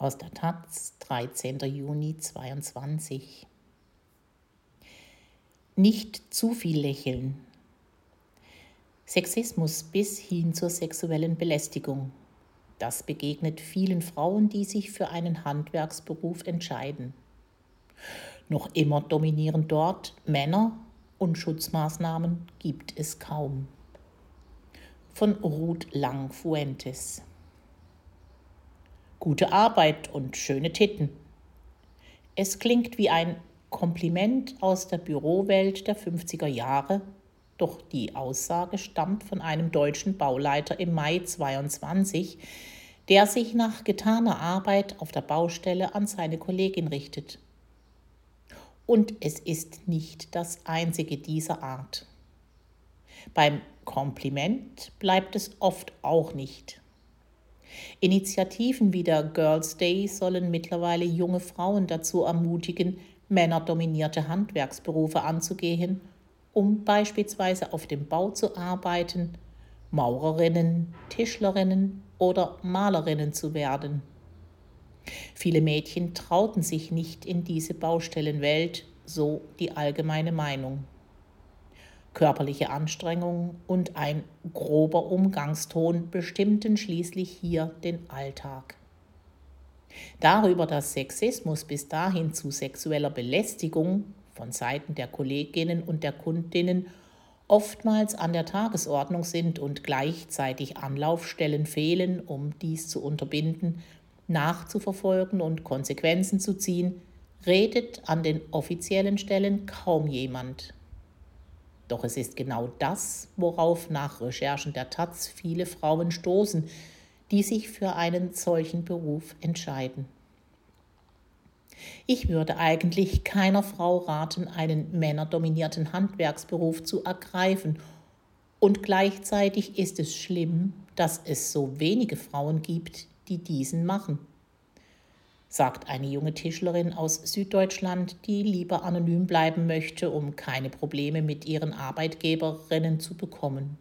Aus der Taz, 13. Juni 22. Nicht zu viel lächeln. Sexismus bis hin zur sexuellen Belästigung. Das begegnet vielen Frauen, die sich für einen Handwerksberuf entscheiden. Noch immer dominieren dort Männer und Schutzmaßnahmen gibt es kaum. Von Ruth Lang-Fuentes. Gute Arbeit und schöne Titten. Es klingt wie ein Kompliment aus der Bürowelt der 50er Jahre, doch die Aussage stammt von einem deutschen Bauleiter im Mai 22, der sich nach getaner Arbeit auf der Baustelle an seine Kollegin richtet. Und es ist nicht das einzige dieser Art. Beim Kompliment bleibt es oft auch nicht. Initiativen wie der Girls Day sollen mittlerweile junge Frauen dazu ermutigen, männerdominierte Handwerksberufe anzugehen, um beispielsweise auf dem Bau zu arbeiten, Maurerinnen, Tischlerinnen oder Malerinnen zu werden. Viele Mädchen trauten sich nicht in diese Baustellenwelt, so die allgemeine Meinung. Körperliche Anstrengung und ein grober Umgangston bestimmten schließlich hier den Alltag. Darüber, dass Sexismus bis dahin zu sexueller Belästigung von Seiten der Kolleginnen und der Kundinnen oftmals an der Tagesordnung sind und gleichzeitig Anlaufstellen fehlen, um dies zu unterbinden, nachzuverfolgen und Konsequenzen zu ziehen, redet an den offiziellen Stellen kaum jemand. Doch es ist genau das, worauf nach Recherchen der Taz viele Frauen stoßen, die sich für einen solchen Beruf entscheiden. Ich würde eigentlich keiner Frau raten, einen männerdominierten Handwerksberuf zu ergreifen, und gleichzeitig ist es schlimm, dass es so wenige Frauen gibt, die diesen machen sagt eine junge Tischlerin aus Süddeutschland, die lieber anonym bleiben möchte, um keine Probleme mit ihren Arbeitgeberinnen zu bekommen.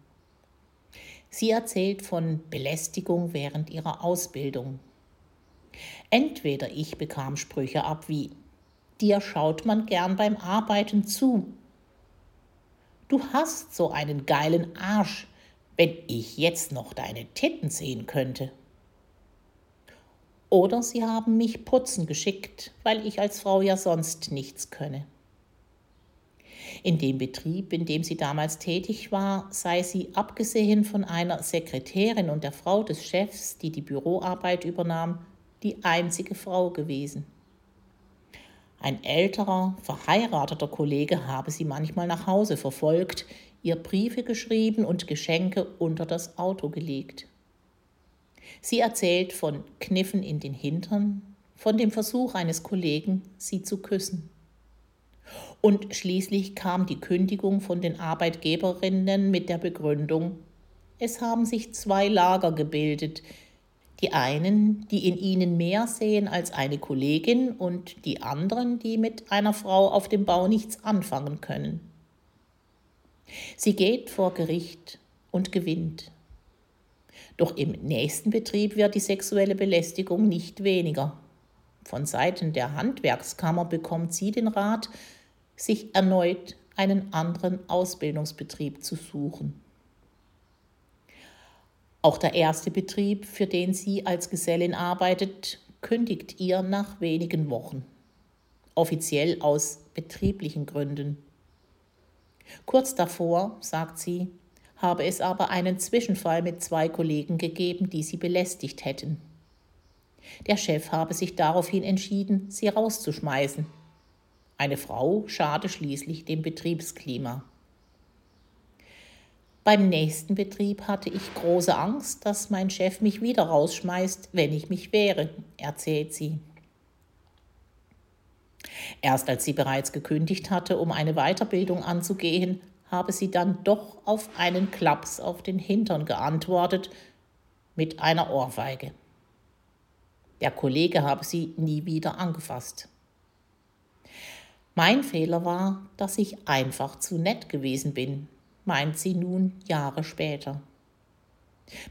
Sie erzählt von Belästigung während ihrer Ausbildung. Entweder ich bekam Sprüche ab wie Dir schaut man gern beim Arbeiten zu. Du hast so einen geilen Arsch, wenn ich jetzt noch deine Titten sehen könnte. Oder sie haben mich putzen geschickt, weil ich als Frau ja sonst nichts könne. In dem Betrieb, in dem sie damals tätig war, sei sie, abgesehen von einer Sekretärin und der Frau des Chefs, die die Büroarbeit übernahm, die einzige Frau gewesen. Ein älterer, verheirateter Kollege habe sie manchmal nach Hause verfolgt, ihr Briefe geschrieben und Geschenke unter das Auto gelegt. Sie erzählt von Kniffen in den Hintern, von dem Versuch eines Kollegen, sie zu küssen. Und schließlich kam die Kündigung von den Arbeitgeberinnen mit der Begründung, es haben sich zwei Lager gebildet, die einen, die in ihnen mehr sehen als eine Kollegin und die anderen, die mit einer Frau auf dem Bau nichts anfangen können. Sie geht vor Gericht und gewinnt. Doch im nächsten Betrieb wird die sexuelle Belästigung nicht weniger. Von Seiten der Handwerkskammer bekommt sie den Rat, sich erneut einen anderen Ausbildungsbetrieb zu suchen. Auch der erste Betrieb, für den sie als Gesellin arbeitet, kündigt ihr nach wenigen Wochen. Offiziell aus betrieblichen Gründen. Kurz davor, sagt sie, habe es aber einen Zwischenfall mit zwei Kollegen gegeben, die sie belästigt hätten. Der Chef habe sich daraufhin entschieden, sie rauszuschmeißen. Eine Frau schade schließlich dem Betriebsklima. Beim nächsten Betrieb hatte ich große Angst, dass mein Chef mich wieder rausschmeißt, wenn ich mich wehre, erzählt sie. Erst als sie bereits gekündigt hatte, um eine Weiterbildung anzugehen, habe sie dann doch auf einen Klaps auf den Hintern geantwortet mit einer Ohrfeige. Der Kollege habe sie nie wieder angefasst. Mein Fehler war, dass ich einfach zu nett gewesen bin, meint sie nun Jahre später.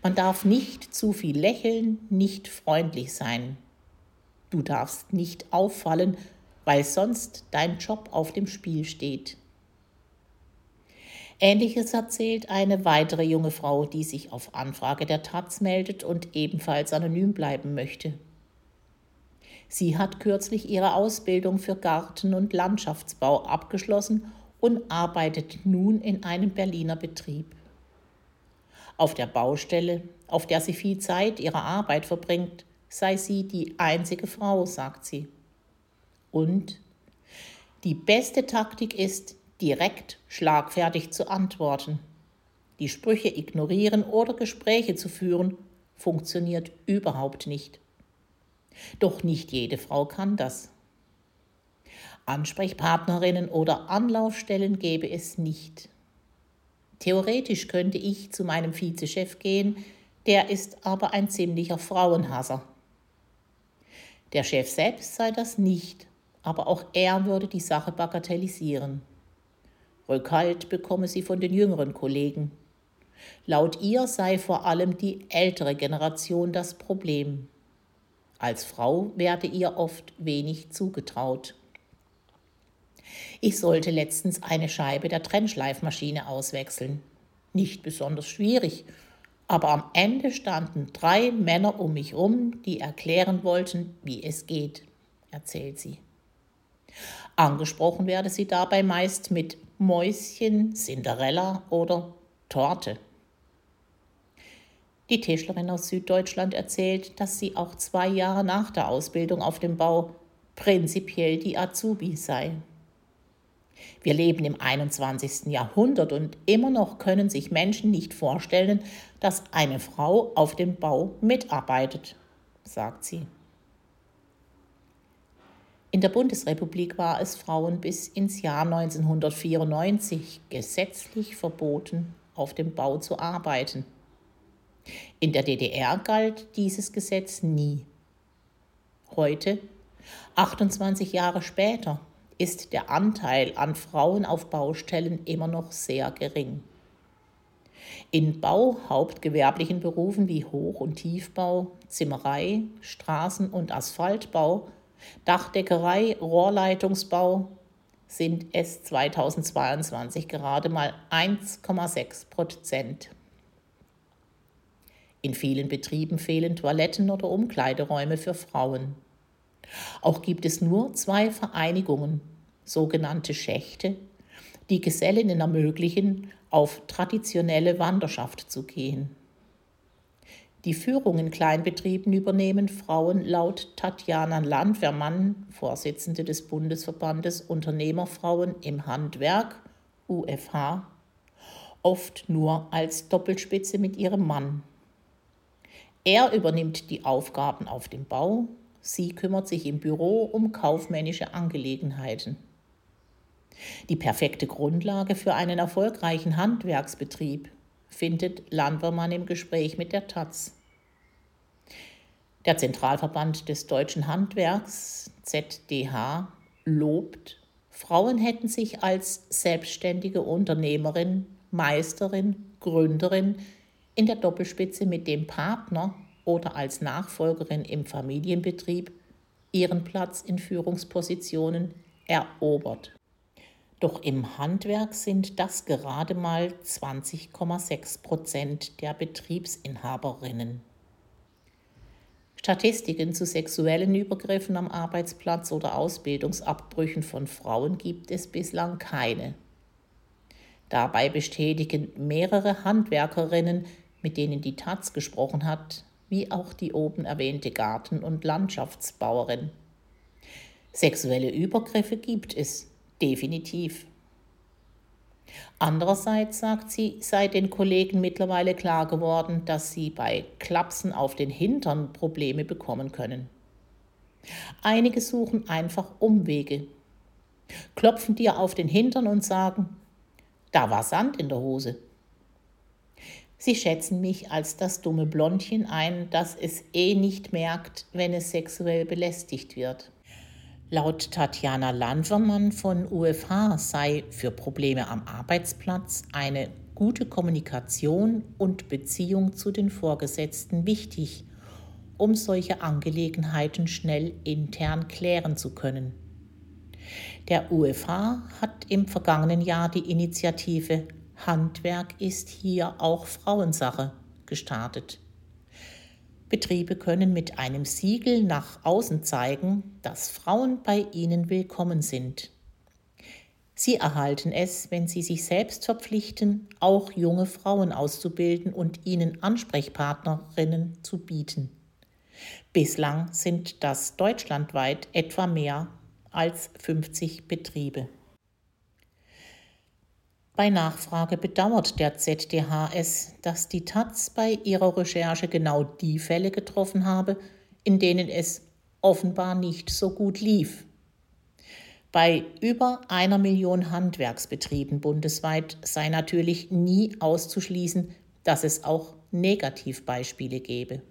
Man darf nicht zu viel lächeln, nicht freundlich sein. Du darfst nicht auffallen, weil sonst dein Job auf dem Spiel steht. Ähnliches erzählt eine weitere junge Frau, die sich auf Anfrage der Taz meldet und ebenfalls anonym bleiben möchte. Sie hat kürzlich ihre Ausbildung für Garten- und Landschaftsbau abgeschlossen und arbeitet nun in einem Berliner Betrieb. Auf der Baustelle, auf der sie viel Zeit ihrer Arbeit verbringt, sei sie die einzige Frau, sagt sie. Und die beste Taktik ist, direkt schlagfertig zu antworten. Die Sprüche ignorieren oder Gespräche zu führen, funktioniert überhaupt nicht. Doch nicht jede Frau kann das. Ansprechpartnerinnen oder Anlaufstellen gäbe es nicht. Theoretisch könnte ich zu meinem Vizechef gehen, der ist aber ein ziemlicher Frauenhasser. Der Chef selbst sei das nicht, aber auch er würde die Sache bagatellisieren. Rückhalt bekomme sie von den jüngeren Kollegen. Laut ihr sei vor allem die ältere Generation das Problem. Als Frau werde ihr oft wenig zugetraut. Ich sollte letztens eine Scheibe der Trennschleifmaschine auswechseln. Nicht besonders schwierig, aber am Ende standen drei Männer um mich rum, die erklären wollten, wie es geht, erzählt sie. Angesprochen werde sie dabei meist mit Mäuschen, Cinderella oder Torte. Die Tischlerin aus Süddeutschland erzählt, dass sie auch zwei Jahre nach der Ausbildung auf dem Bau prinzipiell die Azubi sei. Wir leben im 21. Jahrhundert und immer noch können sich Menschen nicht vorstellen, dass eine Frau auf dem Bau mitarbeitet, sagt sie. In der Bundesrepublik war es Frauen bis ins Jahr 1994 gesetzlich verboten, auf dem Bau zu arbeiten. In der DDR galt dieses Gesetz nie. Heute, 28 Jahre später, ist der Anteil an Frauen auf Baustellen immer noch sehr gering. In bauhauptgewerblichen Berufen wie Hoch- und Tiefbau, Zimmerei, Straßen- und Asphaltbau, Dachdeckerei, Rohrleitungsbau sind es 2022 gerade mal 1,6 Prozent. In vielen Betrieben fehlen Toiletten oder Umkleideräume für Frauen. Auch gibt es nur zwei Vereinigungen, sogenannte Schächte, die Gesellinnen ermöglichen, auf traditionelle Wanderschaft zu gehen. Die Führung in Kleinbetrieben übernehmen Frauen laut Tatjana Landwehrmann, Vorsitzende des Bundesverbandes Unternehmerfrauen im Handwerk, UFH, oft nur als Doppelspitze mit ihrem Mann. Er übernimmt die Aufgaben auf dem Bau, Sie kümmert sich im Büro um kaufmännische Angelegenheiten. Die perfekte Grundlage für einen erfolgreichen Handwerksbetrieb findet Landwermann im Gespräch mit der Taz. Der Zentralverband des deutschen Handwerks, ZDH, lobt, Frauen hätten sich als selbstständige Unternehmerin, Meisterin, Gründerin in der Doppelspitze mit dem Partner oder als Nachfolgerin im Familienbetrieb ihren Platz in Führungspositionen erobert. Doch im Handwerk sind das gerade mal 20,6 Prozent der Betriebsinhaberinnen. Statistiken zu sexuellen Übergriffen am Arbeitsplatz oder Ausbildungsabbrüchen von Frauen gibt es bislang keine. Dabei bestätigen mehrere Handwerkerinnen, mit denen die Taz gesprochen hat, wie auch die oben erwähnte Garten- und Landschaftsbauerin. Sexuelle Übergriffe gibt es, definitiv. Andererseits sagt sie, sei den Kollegen mittlerweile klar geworden, dass sie bei Klapsen auf den Hintern Probleme bekommen können. Einige suchen einfach Umwege, klopfen dir auf den Hintern und sagen, da war Sand in der Hose. Sie schätzen mich als das dumme Blondchen ein, das es eh nicht merkt, wenn es sexuell belästigt wird. Laut Tatjana Landwermann von UFH sei für Probleme am Arbeitsplatz eine gute Kommunikation und Beziehung zu den Vorgesetzten wichtig um solche Angelegenheiten schnell intern klären zu können. Der UFH hat im vergangenen Jahr die Initiative Handwerk ist hier auch Frauensache gestartet. Betriebe können mit einem Siegel nach außen zeigen, dass Frauen bei ihnen willkommen sind. Sie erhalten es, wenn sie sich selbst verpflichten, auch junge Frauen auszubilden und ihnen Ansprechpartnerinnen zu bieten. Bislang sind das deutschlandweit etwa mehr als 50 Betriebe. Bei Nachfrage bedauert der ZDH es, dass die Taz bei ihrer Recherche genau die Fälle getroffen habe, in denen es offenbar nicht so gut lief. Bei über einer Million Handwerksbetrieben bundesweit sei natürlich nie auszuschließen, dass es auch Negativbeispiele gebe.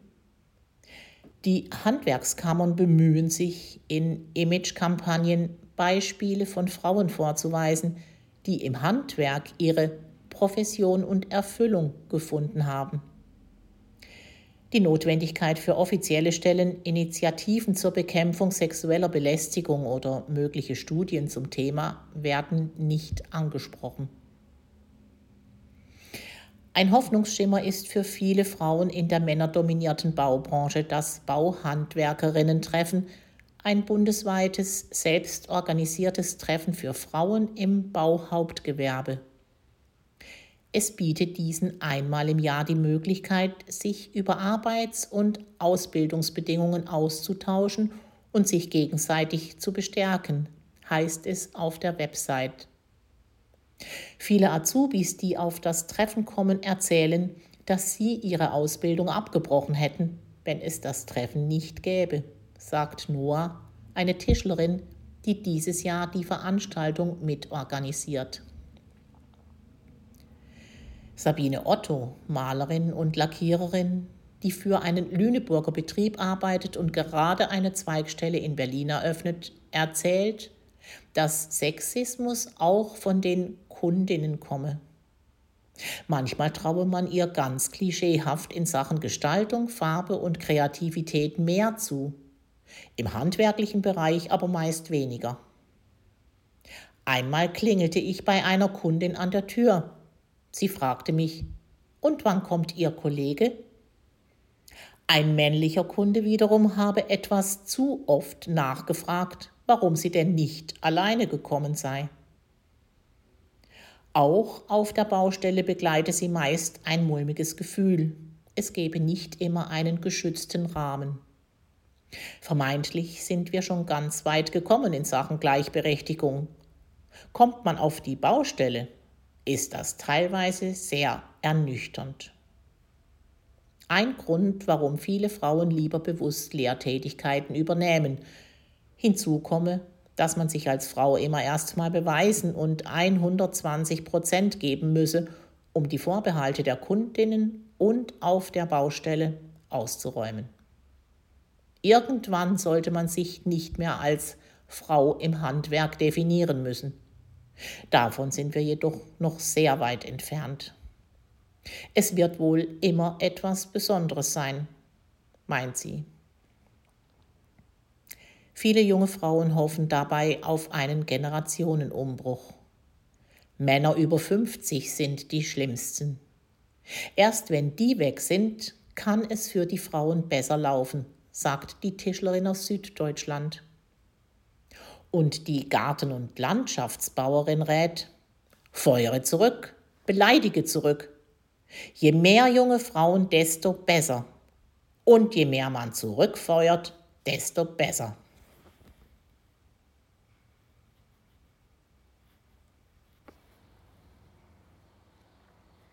Die Handwerkskammern bemühen sich, in Imagekampagnen Beispiele von Frauen vorzuweisen, die im Handwerk ihre Profession und Erfüllung gefunden haben. Die Notwendigkeit für offizielle Stellen, Initiativen zur Bekämpfung sexueller Belästigung oder mögliche Studien zum Thema werden nicht angesprochen. Ein Hoffnungsschimmer ist für viele Frauen in der männerdominierten Baubranche das Bauhandwerkerinnen-Treffen, ein bundesweites, selbstorganisiertes Treffen für Frauen im Bauhauptgewerbe. Es bietet diesen einmal im Jahr die Möglichkeit, sich über Arbeits- und Ausbildungsbedingungen auszutauschen und sich gegenseitig zu bestärken, heißt es auf der Website. Viele Azubis, die auf das Treffen kommen, erzählen, dass sie ihre Ausbildung abgebrochen hätten, wenn es das Treffen nicht gäbe, sagt Noah, eine Tischlerin, die dieses Jahr die Veranstaltung mitorganisiert. Sabine Otto, Malerin und Lackiererin, die für einen Lüneburger Betrieb arbeitet und gerade eine Zweigstelle in Berlin eröffnet, erzählt, dass Sexismus auch von den Kundinnen komme. Manchmal traue man ihr ganz klischeehaft in Sachen Gestaltung, Farbe und Kreativität mehr zu, im handwerklichen Bereich aber meist weniger. Einmal klingelte ich bei einer Kundin an der Tür Sie fragte mich, und wann kommt Ihr Kollege? Ein männlicher Kunde wiederum habe etwas zu oft nachgefragt, warum sie denn nicht alleine gekommen sei. Auch auf der Baustelle begleite sie meist ein mulmiges Gefühl. Es gebe nicht immer einen geschützten Rahmen. Vermeintlich sind wir schon ganz weit gekommen in Sachen Gleichberechtigung. Kommt man auf die Baustelle, ist das teilweise sehr ernüchternd. Ein Grund, warum viele Frauen lieber bewusst Lehrtätigkeiten übernehmen. Hinzu komme, dass man sich als Frau immer erst mal beweisen und 120 Prozent geben müsse, um die Vorbehalte der Kundinnen und auf der Baustelle auszuräumen. Irgendwann sollte man sich nicht mehr als Frau im Handwerk definieren müssen. Davon sind wir jedoch noch sehr weit entfernt. Es wird wohl immer etwas Besonderes sein, meint sie. Viele junge Frauen hoffen dabei auf einen Generationenumbruch. Männer über 50 sind die schlimmsten. Erst wenn die weg sind, kann es für die Frauen besser laufen, sagt die Tischlerin aus Süddeutschland. Und die Garten- und Landschaftsbauerin rät, feuere zurück, beleidige zurück. Je mehr junge Frauen, desto besser. Und je mehr man zurückfeuert, desto besser.